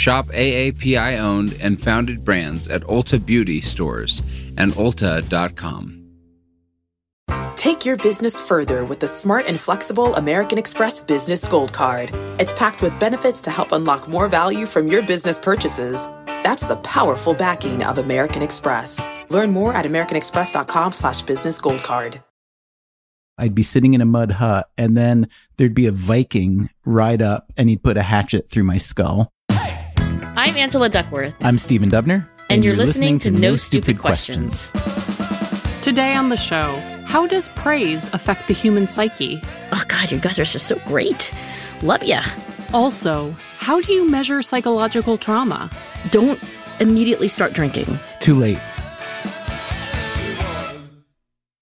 Shop AAPI owned and founded brands at Ulta Beauty stores and Ulta.com. Take your business further with the smart and flexible American Express Business Gold Card. It's packed with benefits to help unlock more value from your business purchases. That's the powerful backing of American Express. Learn more at americanexpress.com slash business gold card. I'd be sitting in a mud hut and then there'd be a Viking ride up and he'd put a hatchet through my skull. I'm Angela Duckworth. I'm Stephen Dubner. And, you're, listening, to No Stupid Questions. Today on the show, how does praise affect the human psyche? Oh, God, you guys are just so great. Love ya. Also, how do you measure psychological trauma? Don't immediately start drinking. Too late.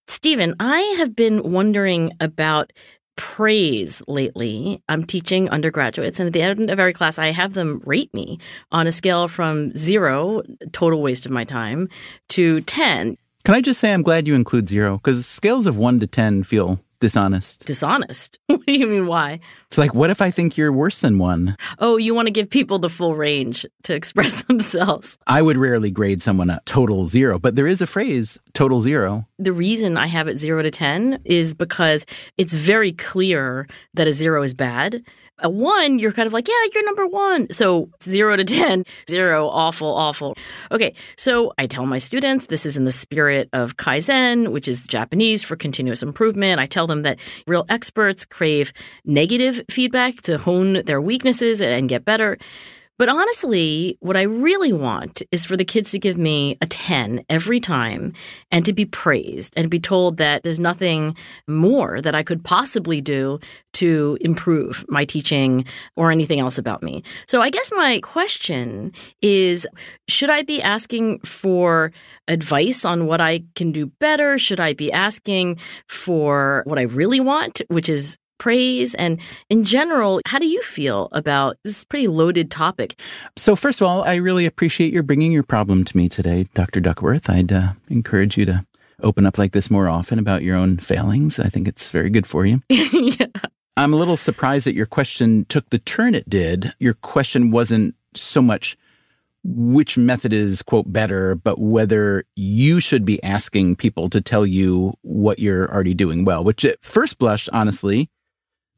Stephen, I have been wondering about praise lately. I'm teaching undergraduates, and at the end of every class, I have them rate me on a scale from zero, total waste of my time, to 10. Can I just say I'm glad you include zero? Because scales of one to 10 feel dishonest. Dishonest? what do you mean, why? It's like, what if I think you're worse than one? Oh, you want to give people the full range to express themselves. I would rarely grade someone a total zero, but there is a phrase, total zero. The reason I have it zero to 10 is because it's very clear that a zero is bad. A one, you're kind of like, yeah, you're number one. So zero to 10, zero, awful, awful. Okay, so I tell my students this is in the spirit of Kaizen, which is Japanese for continuous improvement. I tell them that real experts crave negative feedback to hone their weaknesses and get better. But honestly, what I really want is for the kids to give me a 10 every time and to be praised and be told that there's nothing more that I could possibly do to improve my teaching or anything else about me. So I guess my question is should I be asking for advice on what I can do better? Should I be asking for what I really want, which is praise? And in general how do you feel about this pretty loaded topic? So first of all i really appreciate your bringing your problem to me today dr duckworth. I'd uh, encourage you to open up like this more often about your own failings. I think it's very good for you. Yeah. i'm a little surprised that your question took the turn it did. Your question wasn't so much which method is quote better but whether you should be asking people to tell you what you're already doing well which at first blush honestly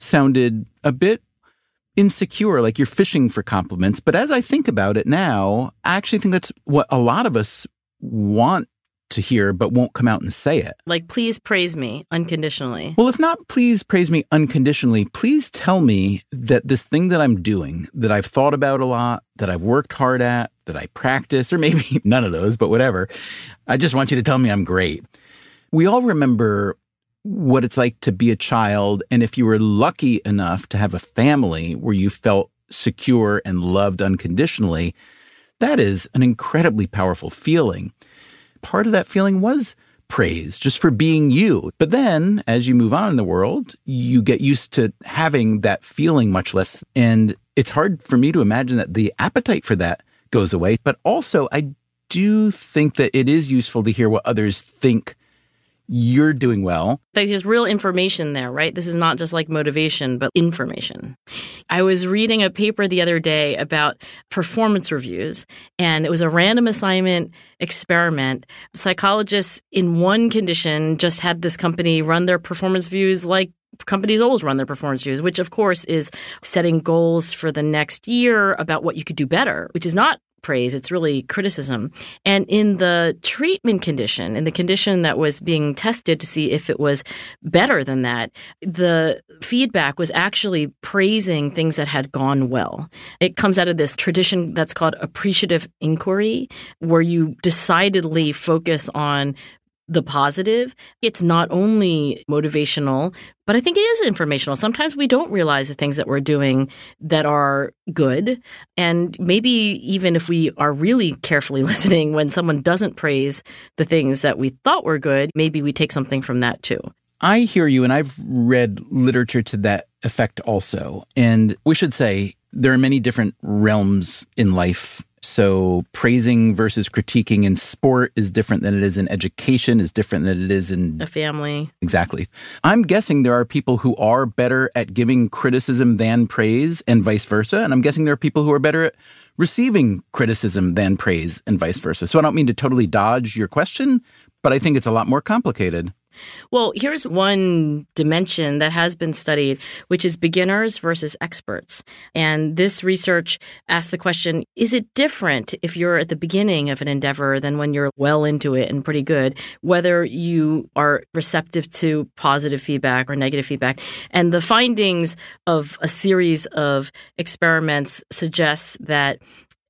sounded a bit insecure, like you're fishing for compliments. But as I think about it now, I actually think that's what a lot of us want to hear, but won't come out and say it. Like, please praise me unconditionally. Well, if not, please praise me unconditionally. Please tell me that this thing that I'm doing, that I've thought about a lot, that I've worked hard at, that I practice, or maybe none of those, but whatever. I just want you to tell me I'm great. We all remember what it's like to be a child. And if you were lucky enough to have a family where you felt secure and loved unconditionally, that is an incredibly powerful feeling. Part of that feeling was praise just for being you. But then as you move on in the world, you get used to having that feeling much less. And it's hard for me to imagine that the appetite for that goes away. But also, I do think that it is useful to hear what others think you're doing well. There's just real information there, right? This is not just like motivation, but information. I was reading a paper the other day about performance reviews, and it was a random assignment experiment. Psychologists in one condition just had this company run their performance reviews like companies always run their performance reviews, which of course is setting goals for the next year about what you could do better, which is not praise, it's really criticism. And in the treatment condition, in the condition that was being tested to see if it was better than that, the feedback was actually praising things that had gone well. It comes out of this tradition that's called appreciative inquiry, where you decidedly focus on the positive. It's not only motivational, but I think it is informational. Sometimes we don't realize the things that we're doing that are good. And maybe even if we are really carefully listening, when someone doesn't praise the things that we thought were good, maybe we take something from that too. I hear you, and I've read literature to that effect also. And we should say there are many different realms in life. So praising versus critiquing in sport is different than it is in education, is different than it is in a family. Exactly. I'm guessing there are people who are better at giving criticism than praise and vice versa. And I'm guessing there are people who are better at receiving criticism than praise and vice versa. So I don't mean to totally dodge your question, but I think it's a lot more complicated. Well, here's one dimension that has been studied, which is beginners versus experts. And this research asks the question is it different if you're at the beginning of an endeavor than when you're well into it and pretty good, whether you are receptive to positive feedback or negative feedback? And the findings of a series of experiments suggests that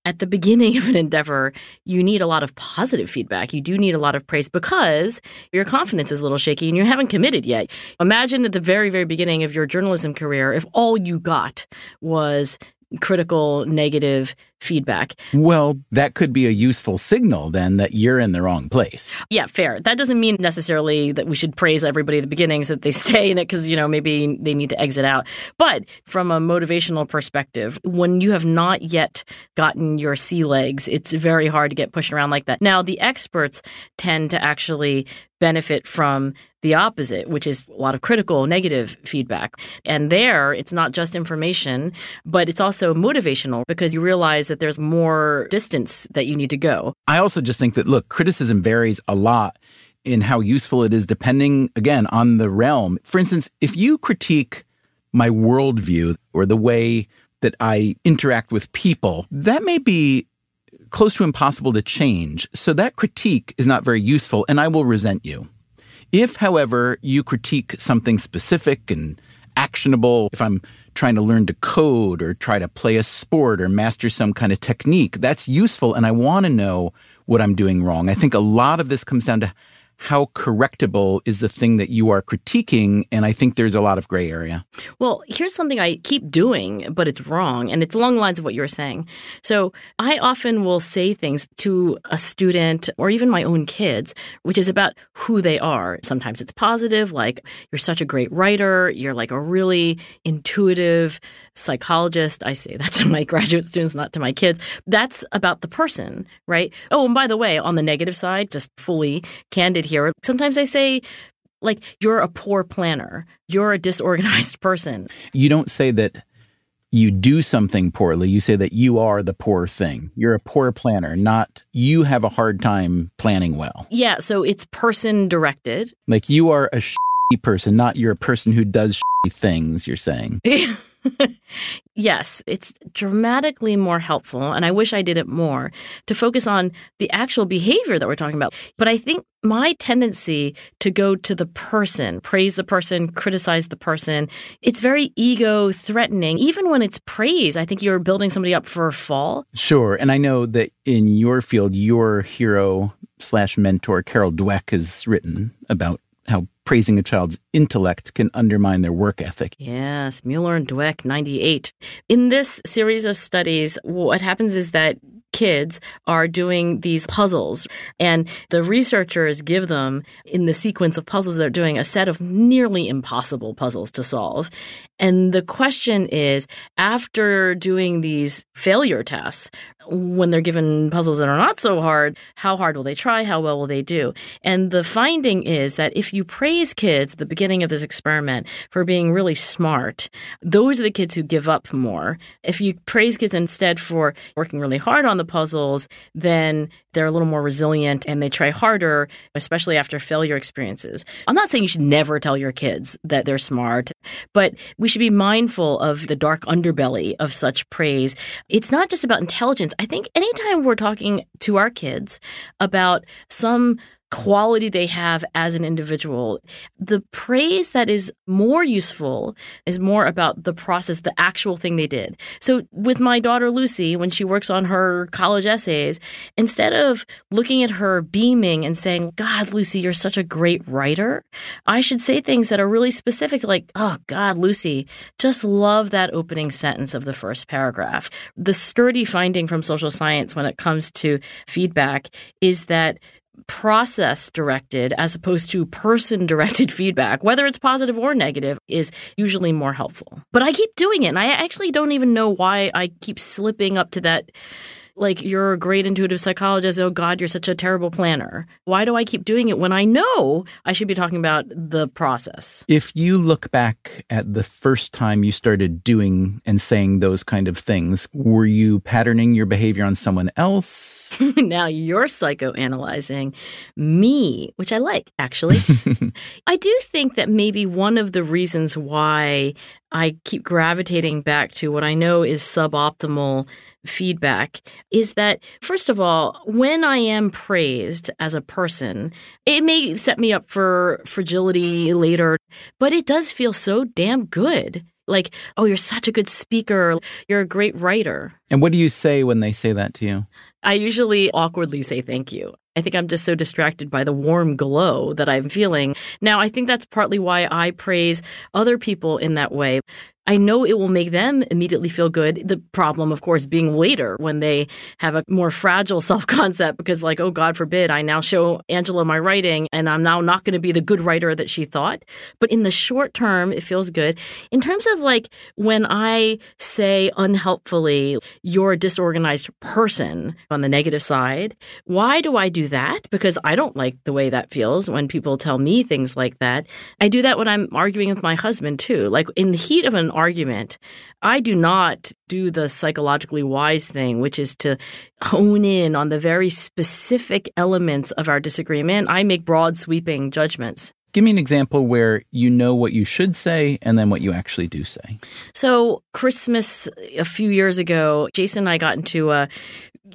at the beginning of an endeavor, you need a lot of positive feedback. You do need a lot of praise because your confidence is a little shaky and you haven't committed yet. Imagine at the very, very beginning of your journalism career, if all you got was critical, negative feedback. Well, that could be a useful signal then that you're in the wrong place. Yeah, fair. That doesn't mean necessarily that we should praise everybody at the beginning so that they stay in it because, you know, maybe they need to exit out. But from a motivational perspective, when you have not yet gotten your sea legs, it's very hard to get pushed around like that. Now, the experts tend to actually benefit from the opposite, which is a lot of critical, negative feedback. And there, it's not just information, but it's also motivational because you realize that there's more distance that you need to go. I also just think that, look, criticism varies a lot in how useful it is depending, again, on the realm. For instance, if you critique my worldview or the way that I interact with people, that may be close to impossible to change. So that critique is not very useful, and I will resent you. If, however, you critique something specific and actionable, if I'm trying to learn to code or try to play a sport or master some kind of technique, that's useful, and I want to know what I'm doing wrong. I think a lot of this comes down to how correctable is the thing that you are critiquing? And I think there's a lot of gray area. Well, here's something I keep doing, but it's wrong. And it's along the lines of what you were saying. So I often will say things to a student or even my own kids, which is about who they are. Sometimes it's positive, like, you're such a great writer. You're like a really intuitive psychologist. I say that to my graduate students, not to my kids. That's about the person, right? Oh, and by the way, on the negative side, just fully candid here, sometimes I say, like, you're a poor planner, you're a disorganized person. You don't say that you do something poorly. You say that you are the poor thing. You're a poor planner, not you have a hard time planning well. Yeah, so it's person directed. Like you are a person, not you're a person who does things, you're saying. yes, it's dramatically more helpful, and I wish I did it more to focus on the actual behavior that we're talking about. But I think my tendency to go to the person, praise the person, criticize the person, it's very ego threatening. Even when it's praise, I think you're building somebody up for a fall. Sure. And I know that in your field, your hero slash mentor, Carol Dweck, has written about how praising a child's intellect can undermine their work ethic. Yes, Mueller and Dweck, 98. In this series of studies, what happens is that kids are doing these puzzles and the researchers give them in the sequence of puzzles they're doing a set of nearly impossible puzzles to solve and the question is after doing these failure tests when they're given puzzles that are not so hard, how hard will they try? How well will they do? And the finding is that if you praise kids at the beginning of this experiment for being really smart, those are the kids who give up more. If you praise kids instead for working really hard on the puzzles, then they're a little more resilient and they try harder, especially after failure experiences. I'm not saying you should never tell your kids that they're smart, but we should be mindful of the dark underbelly of such praise. It's not just about intelligence. I think anytime we're talking to our kids about some quality they have as an individual. The praise that is more useful is more about the process, the actual thing they did. So with my daughter Lucy, when she works on her college essays, instead of looking at her beaming and saying, God, Lucy, you're such a great writer, I should say things that are really specific, like, oh, God, Lucy, just love that opening sentence of the first paragraph. The sturdy finding from social science when it comes to feedback is that process directed as opposed to person directed feedback, whether it's positive or negative, is usually more helpful. But I keep doing it, and I actually don't even know why I keep slipping up to that like you're a great intuitive psychologist. Oh God, you're such a terrible planner. Why do I keep doing it when I know I should be talking about the process? If you look back at the first time you started doing and saying those kind of things, were you patterning your behavior on someone else? now you're psychoanalyzing me, which I like, actually. I do think that maybe one of the reasons why I keep gravitating back to what I know is suboptimal feedback is that, first of all, when I am praised as a person, it may set me up for fragility later, but it does feel so damn good. Like, oh, you're such a good speaker. You're a great writer. And what do you say when they say that to you? I usually awkwardly say thank you. I think I'm just so distracted by the warm glow that I'm feeling. Now, I think that's partly why I praise other people in that way. I know it will make them immediately feel good. The problem, of course, being later when they have a more fragile self concept because, like, oh, God forbid, I now show Angela my writing and I'm now not going to be the good writer that she thought. But in the short term, it feels good. In terms of like when I say unhelpfully, you're a disorganized person on the negative side, why do I do that? Because I don't like the way that feels when people tell me things like that. I do that when I'm arguing with my husband too. Like in the heat of an argument, I do not do the psychologically wise thing, which is to hone in on the very specific elements of our disagreement. I make broad, sweeping judgments. Give me an example where you know what you should say and then what you actually do say. So, Christmas a few years ago, Jason and I got into a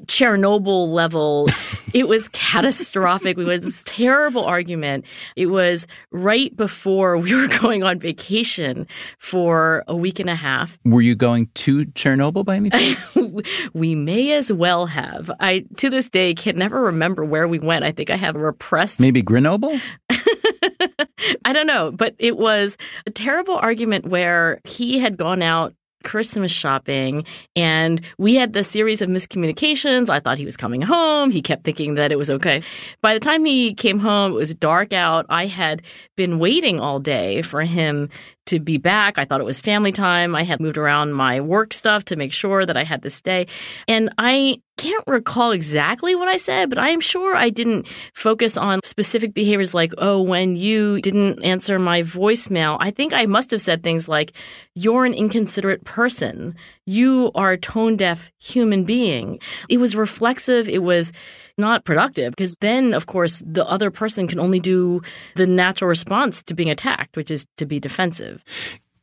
Chernobyl level. it was catastrophic. We had this terrible argument. It was right before we were going on vacation for a week and a half. Were you going to Chernobyl by any chance? we may as well have. I to this day can never remember where we went. I think I have a repressed Maybe Grenoble? I don't know, but it was a terrible argument where he had gone out Christmas shopping and we had this series of miscommunications. I thought he was coming home. He kept thinking that it was okay. By the time he came home, it was dark out. I had been waiting all day for him to be back. I thought it was family time. I had moved around my work stuff to make sure that I had this day. And I can't recall exactly what I said, but I am sure I didn't focus on specific behaviors like, oh, when you didn't answer my voicemail. I think I must have said things like, you're an inconsiderate person. You are a tone deaf human being. It was reflexive. It was not productive because then, of course, the other person can only do the natural response to being attacked, which is to be defensive.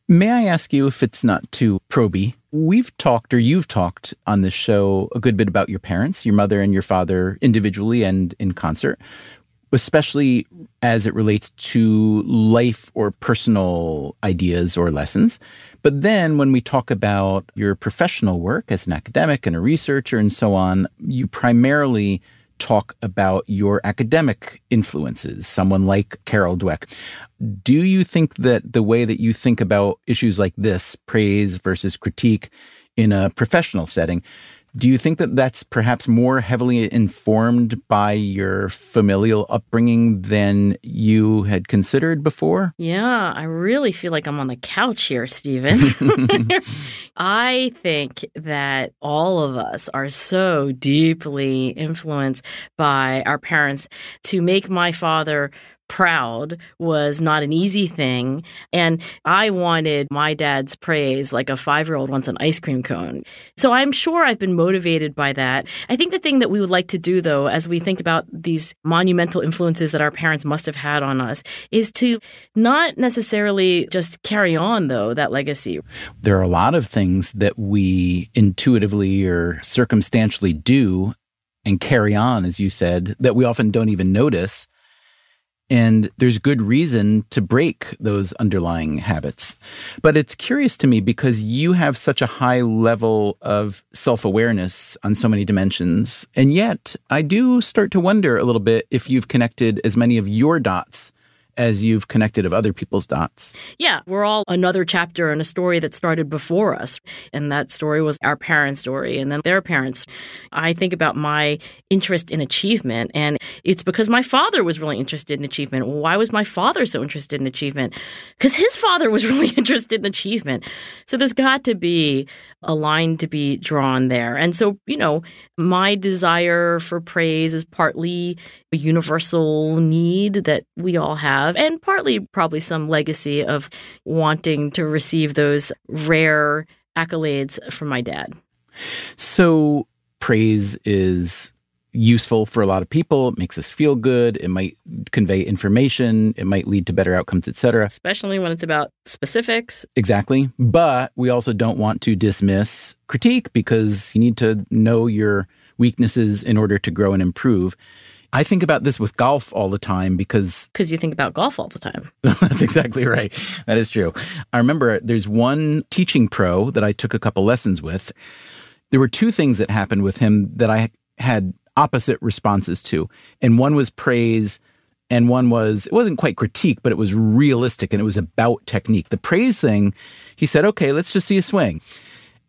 May I ask you if it's not too proby? We've talked, or you've talked on this show a good bit about your parents, your mother and your father individually and in concert, especially as it relates to life or personal ideas or lessons. But then when we talk about your professional work as an academic and a researcher and so on, you primarily talk about your academic influences, someone like Carol Dweck. Do you think that the way that you think about issues like this, praise versus critique, in a professional setting, do you think that that's perhaps more heavily informed by your familial upbringing than you had considered before? Yeah, I really feel like I'm on the couch here, Stephen. I think that all of us are so deeply influenced by our parents to make my father proud was not an easy thing. And I wanted my dad's praise like a five year old wants an ice cream cone. So I'm sure I've been motivated by that. I think the thing that we would like to do, though, as we think about these monumental influences that our parents must have had on us, is to not necessarily just carry on, though, that legacy. There are a lot of things that we intuitively or circumstantially do and carry on, as you said, that we often don't even notice And there's good reason to break those underlying habits. But it's curious to me because you have such a high level of self awareness on so many dimensions. And yet, I do start to wonder a little bit if you've connected as many of your dots as you've connected of other people's dots. Yeah, we're all another chapter in a story that started before us. And that story was our parents' story and then their parents. I think about my interest in achievement, and it's because my father was really interested in achievement. Why was my father so interested in achievement? Because his father was really interested in achievement. So there's got to be a line to be drawn there. And so, you know, my desire for praise is partly a universal need that we all have, and partly probably some legacy of wanting to receive those rare accolades from my dad. So, praise is useful for a lot of people. It makes us feel good. It might convey information. It might lead to better outcomes, etc. Especially when it's about specifics. Exactly. But we also don't want to dismiss critique because you need to know your weaknesses in order to grow and improve. I think about this with golf all the time because because you think about golf all the time. that's exactly right. That is true. I remember there's one teaching pro that I took a couple lessons with. There were two things that happened with him that I had opposite responses to. And one was praise and one was it wasn't quite critique, but it was realistic and it was about technique. The praise thing, he said, "Okay, let's just see a swing."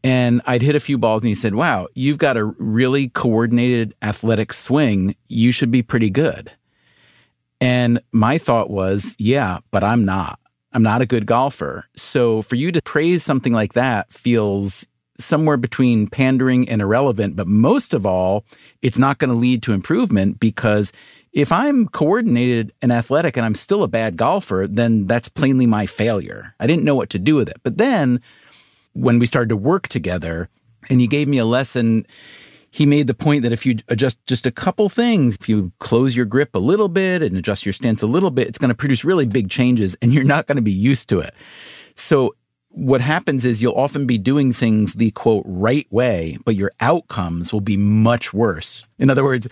And I'd hit a few balls and he said, Wow, you've got a really coordinated athletic swing. You should be pretty good. And my thought was, Yeah, but I'm not. I'm not a good golfer. So for you to praise something like that feels somewhere between pandering and irrelevant. But most of all, it's not going to lead to improvement because if I'm coordinated and athletic and I'm still a bad golfer, then that's plainly my failure. I didn't know what to do with it. But then when we started to work together and he gave me a lesson he made the point that if you adjust just a couple things, if you close your grip a little bit and adjust your stance a little bit, it's going to produce really big changes and you're not going to be used to it. So what happens is you'll often be doing things the quote right way, but your outcomes will be much worse. In other words,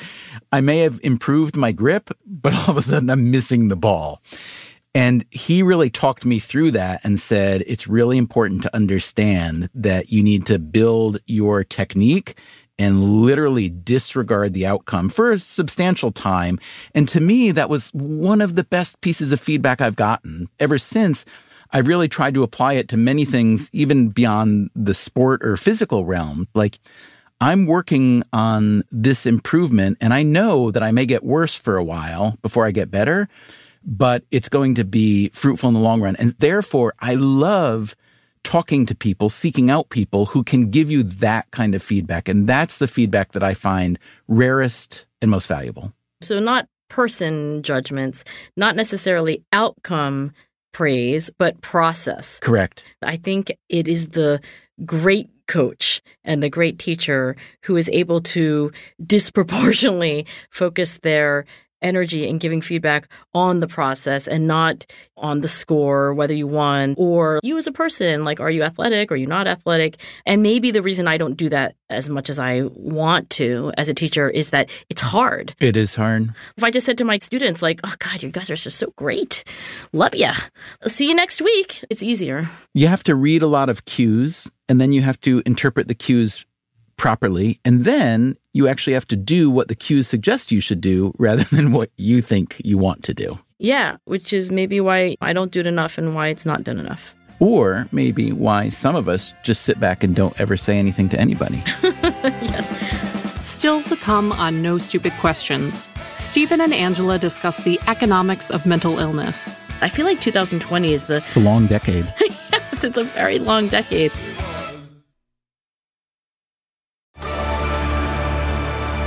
I may have improved my grip, but all of a sudden I'm missing the ball. And he really talked me through that and said, it's really important to understand that you need to build your technique and literally disregard the outcome for a substantial time. And to me, that was one of the best pieces of feedback I've gotten ever since. I've really tried to apply it to many things, even beyond the sport or physical realm. Like, I'm working on this improvement, and I know that I may get worse for a while before I get better but it's going to be fruitful in the long run. And therefore, I love talking to people, seeking out people who can give you that kind of feedback. And that's the feedback that I find rarest and most valuable. So, not person judgments, not necessarily outcome praise, but process. Correct. I think it is the great coach and the great teacher who is able to disproportionately focus their energy and giving feedback on the process and not on the score, whether you won or you as a person. Like, are you athletic? Are you not athletic? And maybe the reason I don't do that as much as I want to as a teacher is that it's hard. It is hard. If I just said to my students, like, oh God, you guys are just so great. Love ya. See you next week. It's easier. You have to read a lot of cues and then you have to interpret the cues properly. And then you actually have to do what the cues suggest you should do rather than what you think you want to do. Yeah, which is maybe why I don't do it enough and why it's not done enough. Or maybe why some of us just sit back and don't ever say anything to anybody. yes. Still to come on No Stupid Questions, Stephen and Angela discuss the economics of mental illness. I feel like 2020 is the. It's a long decade. yes, it's a very long decade.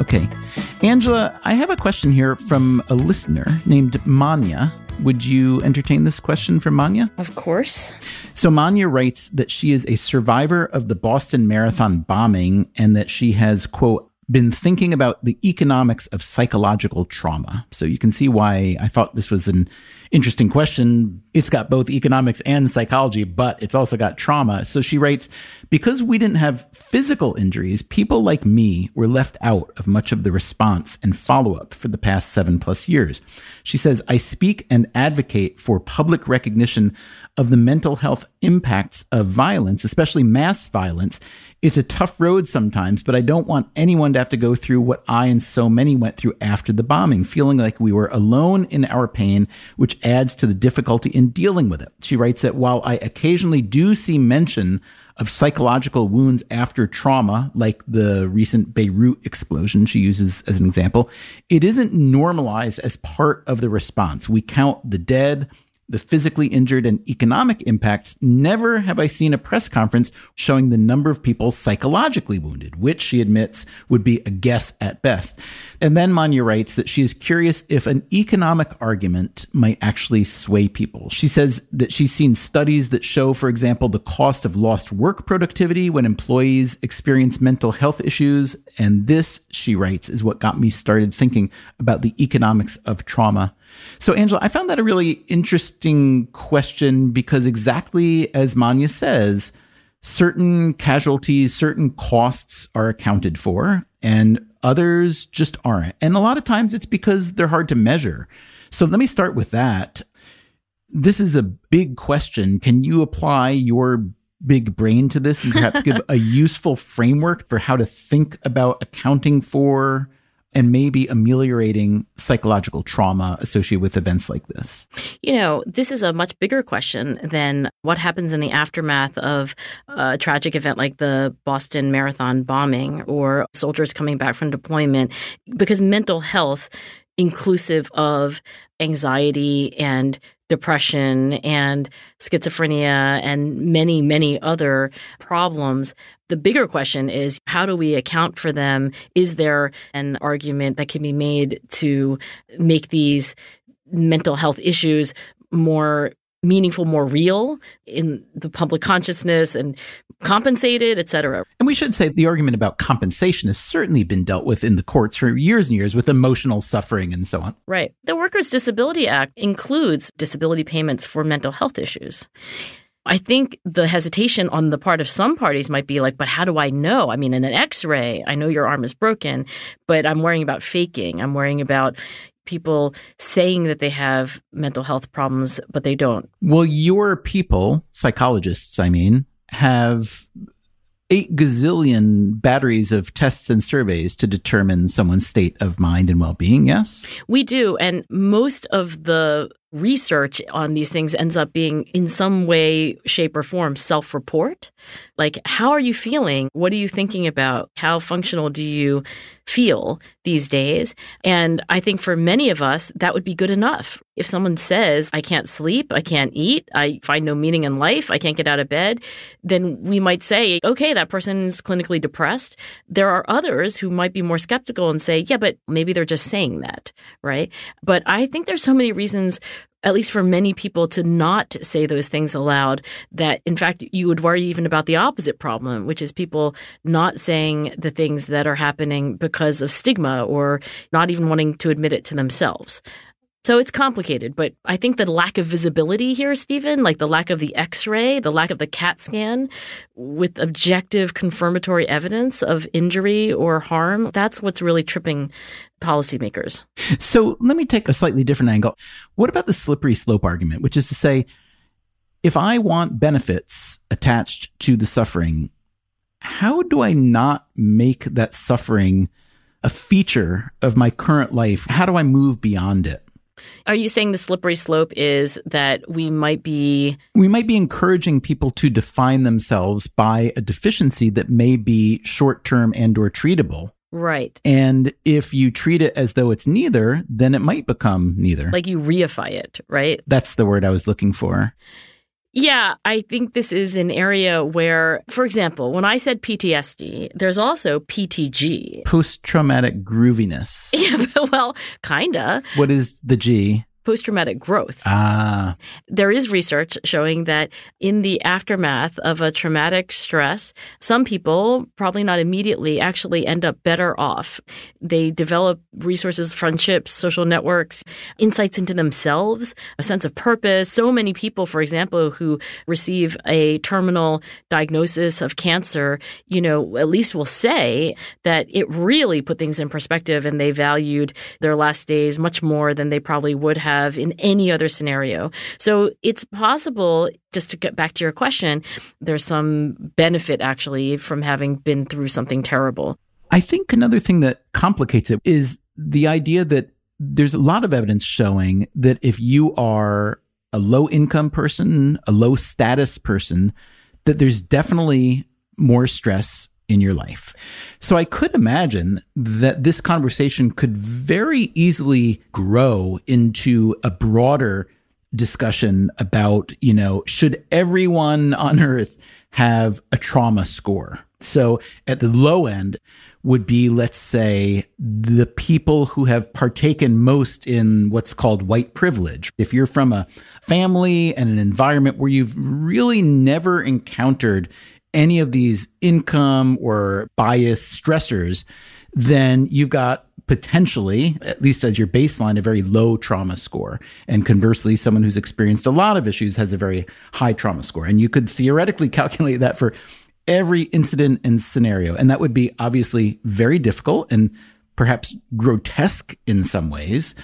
Okay. Angela, I have a question here from a listener named Manya. Would you entertain this question from Manya? Of course. So, Manya writes that she is a survivor of the Boston Marathon bombing and that she has, quote, been thinking about the economics of psychological trauma. So you can see why I thought this was an interesting question. It's got both economics and psychology, but it's also got trauma. So she writes, because we didn't have physical injuries, people like me were left out of much of the response and follow up for the past seven plus years. She says, I speak and advocate for public recognition of the mental health impacts of violence, especially mass violence. It's a tough road sometimes, but I don't want anyone to have to go through what I and so many went through after the bombing, feeling like we were alone in our pain, which adds to the difficulty in dealing with it. She writes that while I occasionally do see mention of psychological wounds after trauma, like the recent Beirut explosion she uses as an example, it isn't normalized as part of the response. We count the dead, the physically injured and economic impacts, never have I seen a press conference showing the number of people psychologically wounded, which she admits would be a guess at best. And then Manya writes that she is curious if an economic argument might actually sway people. She says that she's seen studies that show, for example, the cost of lost work productivity when employees experience mental health issues. And this, she writes, is what got me started thinking about the economics of trauma. So, Angela, I found that a really interesting question because exactly as Manya says, certain casualties, certain costs are accounted for, and others just aren't. And a lot of times it's because they're hard to measure. So, let me start with that. This is a big question. Can you apply your big brain to this and perhaps give a useful framework for how to think about accounting for and maybe ameliorating psychological trauma associated with events like this? You know, this is a much bigger question than what happens in the aftermath of a tragic event like the Boston Marathon bombing or soldiers coming back from deployment, because mental health, inclusive of anxiety and depression and schizophrenia and many, many other problems. The bigger question is how do we account for them? Is there an argument that can be made to make these mental health issues more meaningful, more real in the public consciousness and compensated, et cetera. And we should say the argument about compensation has certainly been dealt with in the courts for years and years with emotional suffering and so on. Right. The Workers' Disability Act includes disability payments for mental health issues. I think the hesitation on the part of some parties might be like, but how do I know? I mean, in an x ray, I know your arm is broken, but I'm worrying about faking. I'm worrying about people saying that they have mental health problems, but they don't. Well, your people, psychologists, I mean, have eight gazillion batteries of tests and surveys to determine someone's state of mind and well being, yes? We do. And most of the research on these things ends up being in some way, shape, or form self report. Like, how are you feeling? What are you thinking about? How functional do you feel these days? And I think for many of us, that would be good enough. If someone says, I can't sleep, I can't eat, I find no meaning in life, I can't get out of bed, then we might say, okay, that person is clinically depressed. There are others who might be more skeptical and say, yeah, but maybe they're just saying that, right? But I think there's so many reasons at least for many people to not say those things aloud that in fact you would worry even about the opposite problem which is people not saying the things that are happening because of stigma or not even wanting to admit it to themselves So it's complicated, but I think the lack of visibility here, Stephen, like the lack of the x ray, the lack of the CAT scan with objective confirmatory evidence of injury or harm, that's what's really tripping policymakers. So let me take a slightly different angle. What about the slippery slope argument, which is to say, if I want benefits attached to the suffering, how do I not make that suffering a feature of my current life? How do I move beyond it? Are you saying the slippery slope is that we might be we might be encouraging people to define themselves by a deficiency that may be short-term and or treatable? Right. And if you treat it as though it's neither, then it might become neither. Like you reify it, right? That's the word I was looking for. Yeah, I think this is an area where, for example, when I said PTSD, there's also PTG. Post traumatic grooviness. Yeah, well, kinda. What is the G? Post traumatic growth. Ah. There is research showing that in the aftermath of a traumatic stress, some people, probably not immediately, actually end up better off. They develop resources, friendships, social networks, insights into themselves, a sense of purpose. So many people, for example, who receive a terminal diagnosis of cancer, you know, at least will say that it really put things in perspective and they valued their last days much more than they probably would have have in any other scenario. So it's possible, just to get back to your question, there's some benefit actually from having been through something terrible. I think another thing that complicates it is the idea that there's a lot of evidence showing that if you are a low income person, a low status person, that there's definitely more stress in your life. So I could imagine that this conversation could very easily grow into a broader discussion about, you know, should everyone on earth have a trauma score? So at the low end would be, let's say, the people who have partaken most in what's called white privilege. If you're from a family and an environment where you've really never encountered any of these income or bias stressors, then you've got potentially, at least as your baseline, a very low trauma score. And conversely, someone who's experienced a lot of issues has a very high trauma score. And you could theoretically calculate that for every incident and scenario. And that would be obviously very difficult and perhaps grotesque in some ways.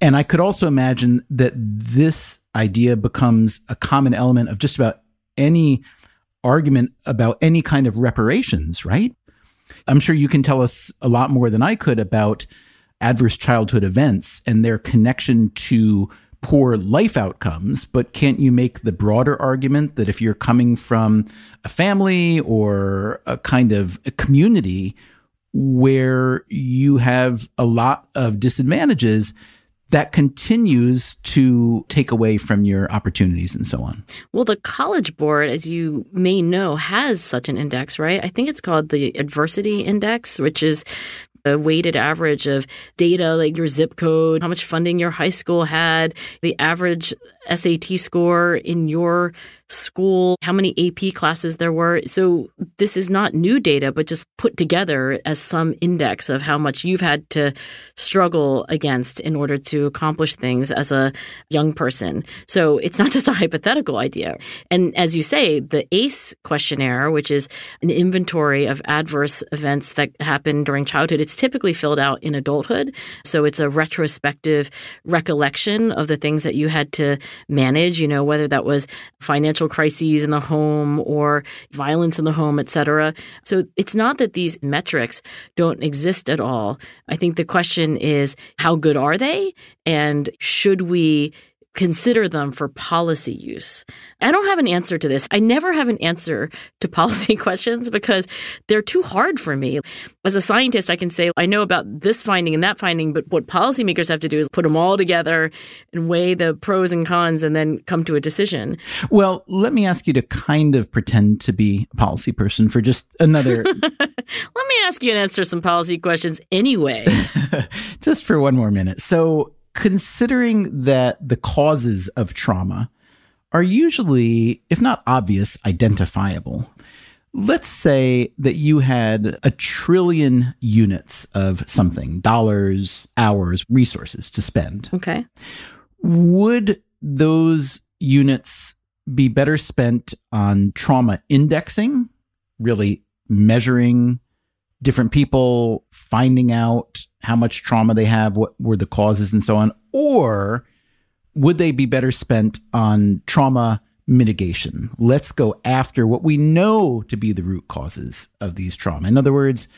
And I could also imagine that this idea becomes a common element of just about any argument about any kind of reparations, right? I'm sure you can tell us a lot more than I could about adverse childhood events and their connection to poor life outcomes, but can't you make the broader argument that if you're coming from a family or a kind of a community where you have a lot of disadvantages, that continues to take away from your opportunities and so on. Well, the College Board, as you may know, has such an index, right? I think it's called the Adversity Index, which is a weighted average of data like your zip code, how much funding your high school had, the average SAT score in your school, how many AP classes there were. So this is not new data, but just put together as some index of how much you've had to struggle against in order to accomplish things as a young person. So it's not just a hypothetical idea. And as you say, the ACE questionnaire, which is an inventory of adverse events that happen during childhood, it's typically filled out in adulthood. So it's a retrospective recollection of the things that you had to manage, you know, whether that was financial crises in the home or violence in the home, etc. So it's not that these metrics don't exist at all. I think the question is how good are they and should we consider them for policy use? I don't have an answer to this. I never have an answer to policy questions because they're too hard for me. As a scientist, I can say, I know about this finding and that finding, but what policymakers have to do is put them all together and weigh the pros and cons and then come to a decision. Well, let me ask you to kind of pretend to be a policy person for just another. let me ask you and answer some policy questions anyway. just for one more minute. So, considering that the causes of trauma are usually, if not obvious, identifiable, Let's say that you had a trillion units of something dollars, hours, resources to spend. Okay. Would those units be better spent on trauma indexing, really measuring different people, finding out how much trauma they have, what were the causes, and so on? Or would they be better spent on trauma mitigation? Let's go after what we know to be the root causes of these trauma. In other words,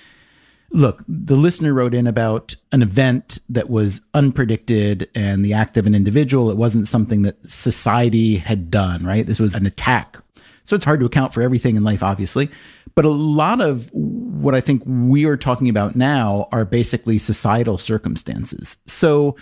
look, the listener wrote in about an event that was unpredicted and the act of an individual. It wasn't something that society had done, right? This was an attack. So it's hard to account for everything in life, obviously. But a lot of what I think we are talking about now are basically societal circumstances. So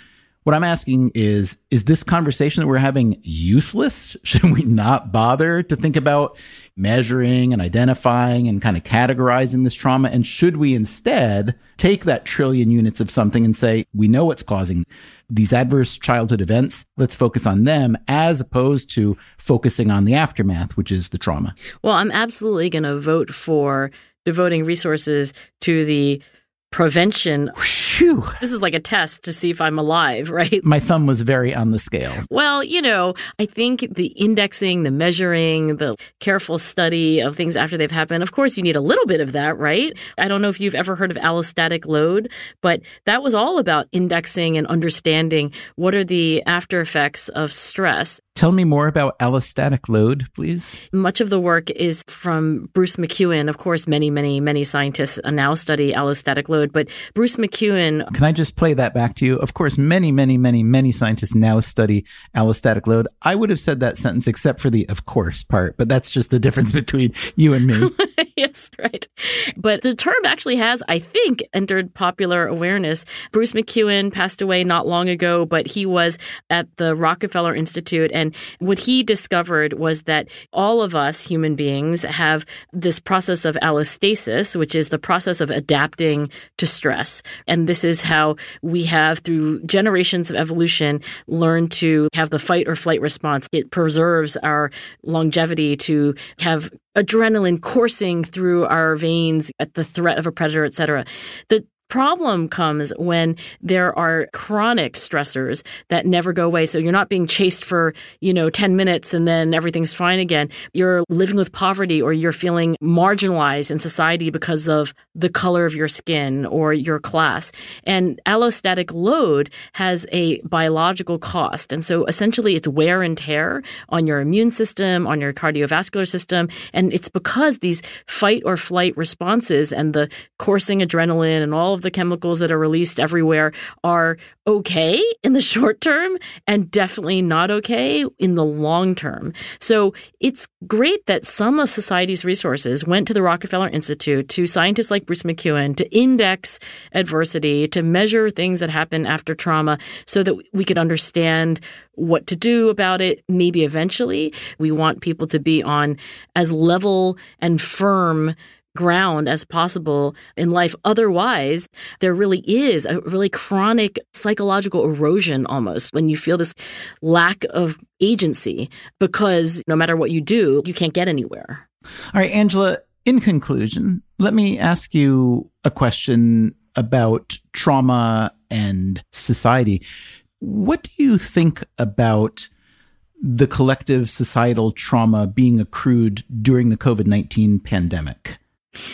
what I'm asking is is this conversation that we're having useless? Should we not bother to think about measuring and identifying and kind of categorizing this trauma? And should we instead take that trillion units of something and say, we know what's causing these adverse childhood events? Let's focus on them as opposed to focusing on the aftermath, which is the trauma. Well, I'm absolutely going to vote for devoting resources to the prevention. Whew. This is like a test to see if I'm alive, right? My thumb was very on the scale. Well, you know, I think the indexing, the measuring, the careful study of things after they've happened, of course, you need a little bit of that, right? I don't know if you've ever heard of allostatic load, but that was all about indexing and understanding what are the after effects of stress. Tell me more about allostatic load, please. Much of the work is from Bruce McEwen. Of course, many, many, many scientists now study allostatic load, but Bruce McEwen. Can I just play that back to you? Of course, many, many, many, many scientists now study allostatic load. I would have said that sentence except for the of course part, but that's just the difference between you and me. yes, right. But the term actually has, I think, entered popular awareness. Bruce McEwen passed away not long ago, but he was at the Rockefeller Institute and what he discovered was that all of us human beings have this process of allostasis, which is the process of adapting to stress. And this is how we have, through generations of evolution, learned to have the fight or flight response. It preserves our longevity to have adrenaline coursing through our veins at the threat of a predator, et cetera. The problem comes when there are chronic stressors that never go away. So you're not being chased for, you know, 10 minutes and then everything's fine again. You're living with poverty or you're feeling marginalized in society because of the color of your skin or your class. And allostatic load has a biological cost. And so essentially it's wear and tear on your immune system, on your cardiovascular system. And it's because these fight or flight responses and the coursing adrenaline and all of the chemicals that are released everywhere are okay in the short term and definitely not okay in the long term. So it's great that some of society's resources went to the Rockefeller Institute, to scientists like Bruce McEwen, to index adversity, to measure things that happen after trauma so that we could understand what to do about it. Maybe eventually we want people to be on as level and firm ground as possible in life. Otherwise, there really is a really chronic psychological erosion almost when you feel this lack of agency because no matter what you do, you can't get anywhere. All right, Angela, in conclusion, let me ask you a question about trauma and society. What do you think about the collective societal trauma being accrued during the COVID 19 pandemic?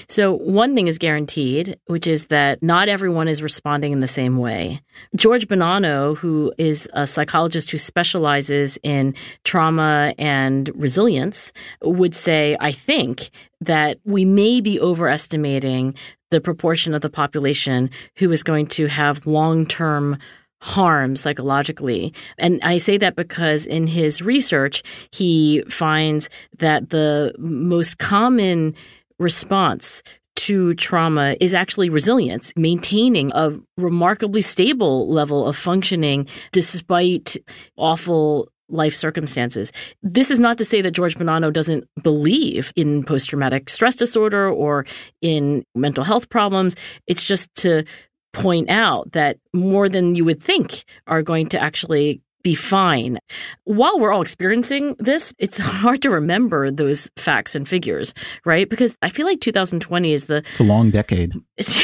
So, one thing is guaranteed, which is that not everyone is responding in the same way. George Bonanno, who is a psychologist who specializes in trauma and resilience, would say, I think, that we may be overestimating the proportion of the population who is going to have long term harm psychologically. And I say that because in his research, he finds that the most common response to trauma is actually resilience, maintaining a remarkably stable level of functioning despite awful life circumstances. This is not to say that George Bonanno doesn't believe in post traumatic stress disorder or in mental health problems. It's just to point out that more than you would think are going to actually be fine. While we're all experiencing this, it's hard to remember those facts and figures, right? Because I feel like 2020 is the It's a long decade. it's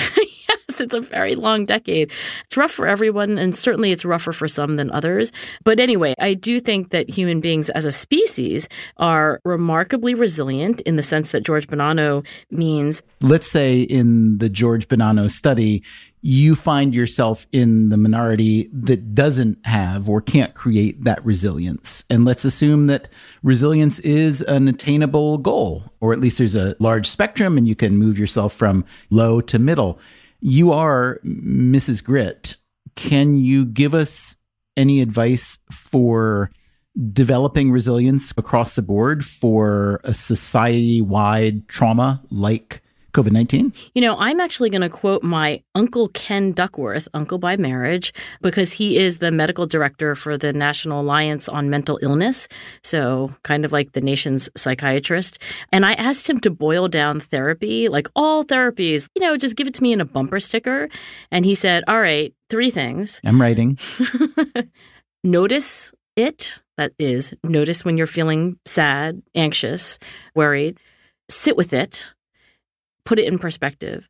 yes, it's a very long decade. It's rough for everyone, and certainly it's rougher for some than others. But anyway, I do think that human beings as a species are remarkably resilient in the sense that George Bonanno means. Let's say in the George Bonanno study, you find yourself in the minority that doesn't have or can't create that resilience. And let's assume that resilience is an attainable goal, or at least there's a large spectrum and you can move yourself from low to middle. You are Mrs. Grit. Can you give us any advice for developing resilience across the board for a society wide trauma like COVID 19? You know, I'm actually going to quote my Uncle Ken Duckworth, uncle by marriage, because he is the medical director for the National Alliance on Mental Illness. So, kind of like the nation's psychiatrist. And I asked him to boil down therapy, like all therapies, you know, just give it to me in a bumper sticker. And he said, All right, three things. I'm writing. notice it. That is, notice when you're feeling sad, anxious, worried. Sit with it put it in perspective.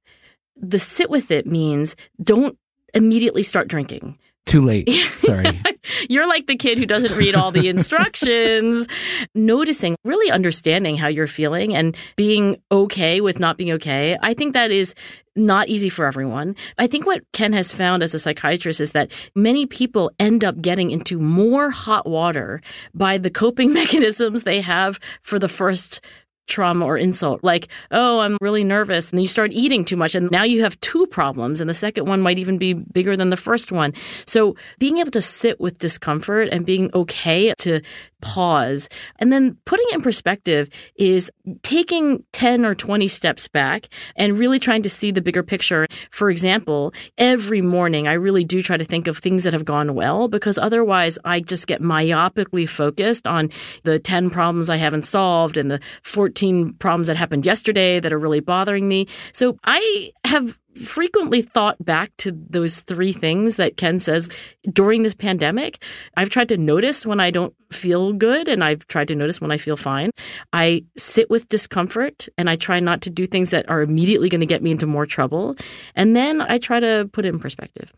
The sit with it means don't immediately start drinking. Too late. Sorry. you're like the kid who doesn't read all the instructions. Noticing, really understanding how you're feeling and being okay with not being okay. I think that is not easy for everyone. I think what Ken has found as a psychiatrist is that many people end up getting into more hot water by the coping mechanisms they have for the first trauma or insult, like, oh, I'm really nervous. And you start eating too much. And now you have two problems. And the second one might even be bigger than the first one. So being able to sit with discomfort and being okay to pause and then putting it in perspective is taking 10 or 20 steps back and really trying to see the bigger picture. For example, every morning I really do try to think of things that have gone well because otherwise I just get myopically focused on the 10 problems I haven't solved and the 14 problems that happened yesterday that are really bothering me. So I have frequently thought back to those three things that Ken says during this pandemic. I've tried to notice when I don't feel good and I've tried to notice when I feel fine. I sit with discomfort and I try not to do things that are immediately going to get me into more trouble. And then I try to put it in perspective.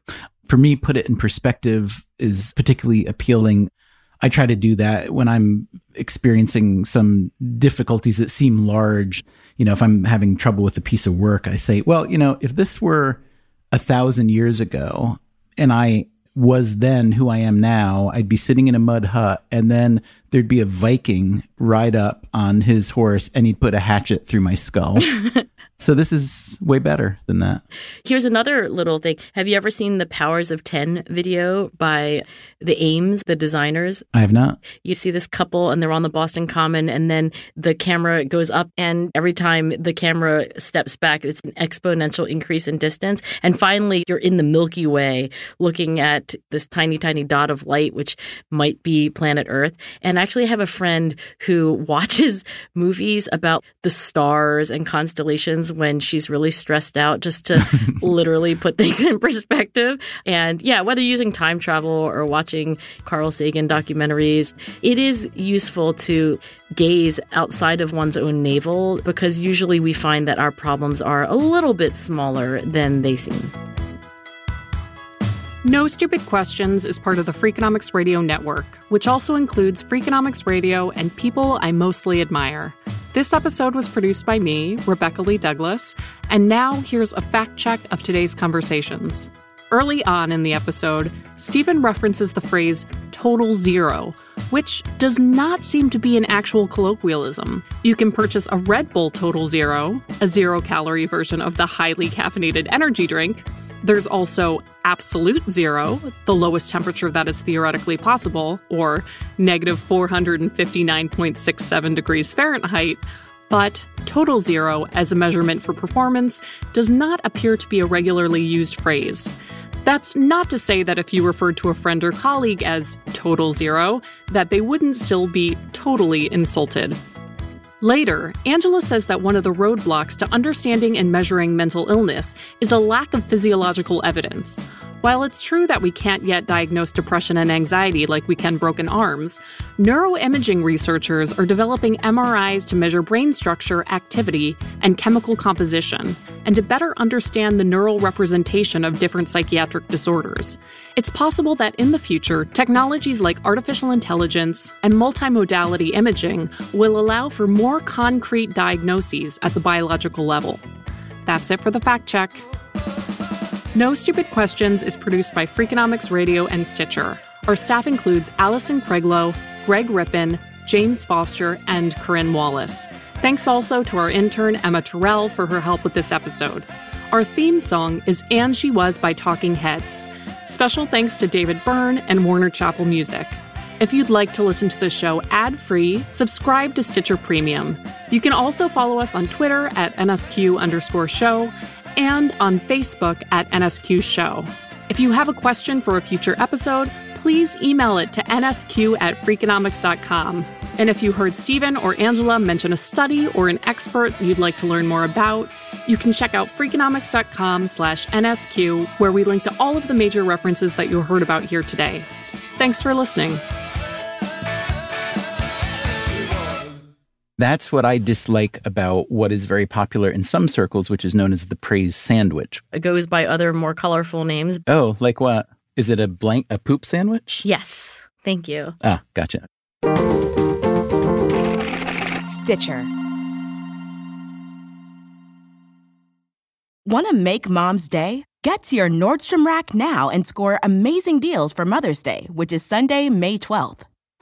For me, put it in perspective is particularly appealing. I try to do that when I'm experiencing some difficulties that seem large. You know, if I'm having trouble with a piece of work, I say, well, you know, if this were a thousand years ago and I was then who I am now, I'd be sitting in a mud hut and then there'd be a Viking ride up on his horse and he'd put a hatchet through my skull. so this is way better than that. Here's another little thing. Have you ever seen the Powers of 10 video by the Eames, the designers? I have not. You see this couple and they're on the Boston Common and then the camera goes up and every time the camera steps back, it's an exponential increase in distance. And finally, you're in the Milky Way looking at this tiny, tiny dot of light, which might be planet Earth. And I actually have a friend who watches movies about the stars and constellations when she's really stressed out just to literally put things in perspective. And yeah, whether using time travel or watching Carl Sagan documentaries, it is useful to gaze outside of one's own navel because usually we find that our problems are a little bit smaller than they seem. No Stupid Questions is part of the Freakonomics Radio Network, which also includes Freakonomics Radio and People I Mostly Admire. This episode was produced by me, Rebecca Lee Douglas, and now here's a fact check of today's conversations. Early on in the episode, Stephen references the phrase total zero, which does not seem to be an actual colloquialism. You can purchase a Red Bull Total Zero, a zero calorie version of the highly caffeinated energy drink. There's also absolute zero, the lowest temperature that is theoretically possible, or negative 459.67 degrees Fahrenheit. But total zero as a measurement for performance does not appear to be a regularly used phrase. That's not to say that if you referred to a friend or colleague as total zero, that they wouldn't still be totally insulted. Later, Angela says that one of the roadblocks to understanding and measuring mental illness is a lack of physiological evidence. While it's true that we can't yet diagnose depression and anxiety like we can broken arms, neuroimaging researchers are developing MRIs to measure brain structure, activity, and chemical composition, and to better understand the neural representation of different psychiatric disorders. It's possible that in the future, technologies like artificial intelligence and multimodality imaging will allow for more concrete diagnoses at the biological level. That's it for the fact check. No Stupid Questions is produced by Freakonomics Radio and Stitcher. Our staff includes Allison Craiglow, Greg Rippin, James Foster, and Corinne Wallace. Thanks also to our intern Emma Terrell for her help with this episode. Our theme song is And She Was by Talking Heads. Special thanks to David Byrne and Warner Chappell Music. If you'd like to listen to the show ad free, subscribe to Stitcher Premium. You can also follow us on Twitter at NSQ underscore show and on Facebook at NSQ Show. If you have a question for a future episode, please email it to nsq at freakonomics.com. And if you heard Stephen or Angela mention a study or an expert you'd like to learn more about, you can check out freakonomics.com slash NSQ, where we link to all of the major references that you heard about here today. Thanks for listening. That's what I dislike about what is very popular in some circles, which is known as the praise sandwich. It goes by other more colorful names. Oh, like what? Is it a blank a poop sandwich? Yes. Thank you. Ah, gotcha. Stitcher. Want to make mom's day? Get to your Nordstrom Rack now and score amazing deals for Mother's Day, which is Sunday, May 12th.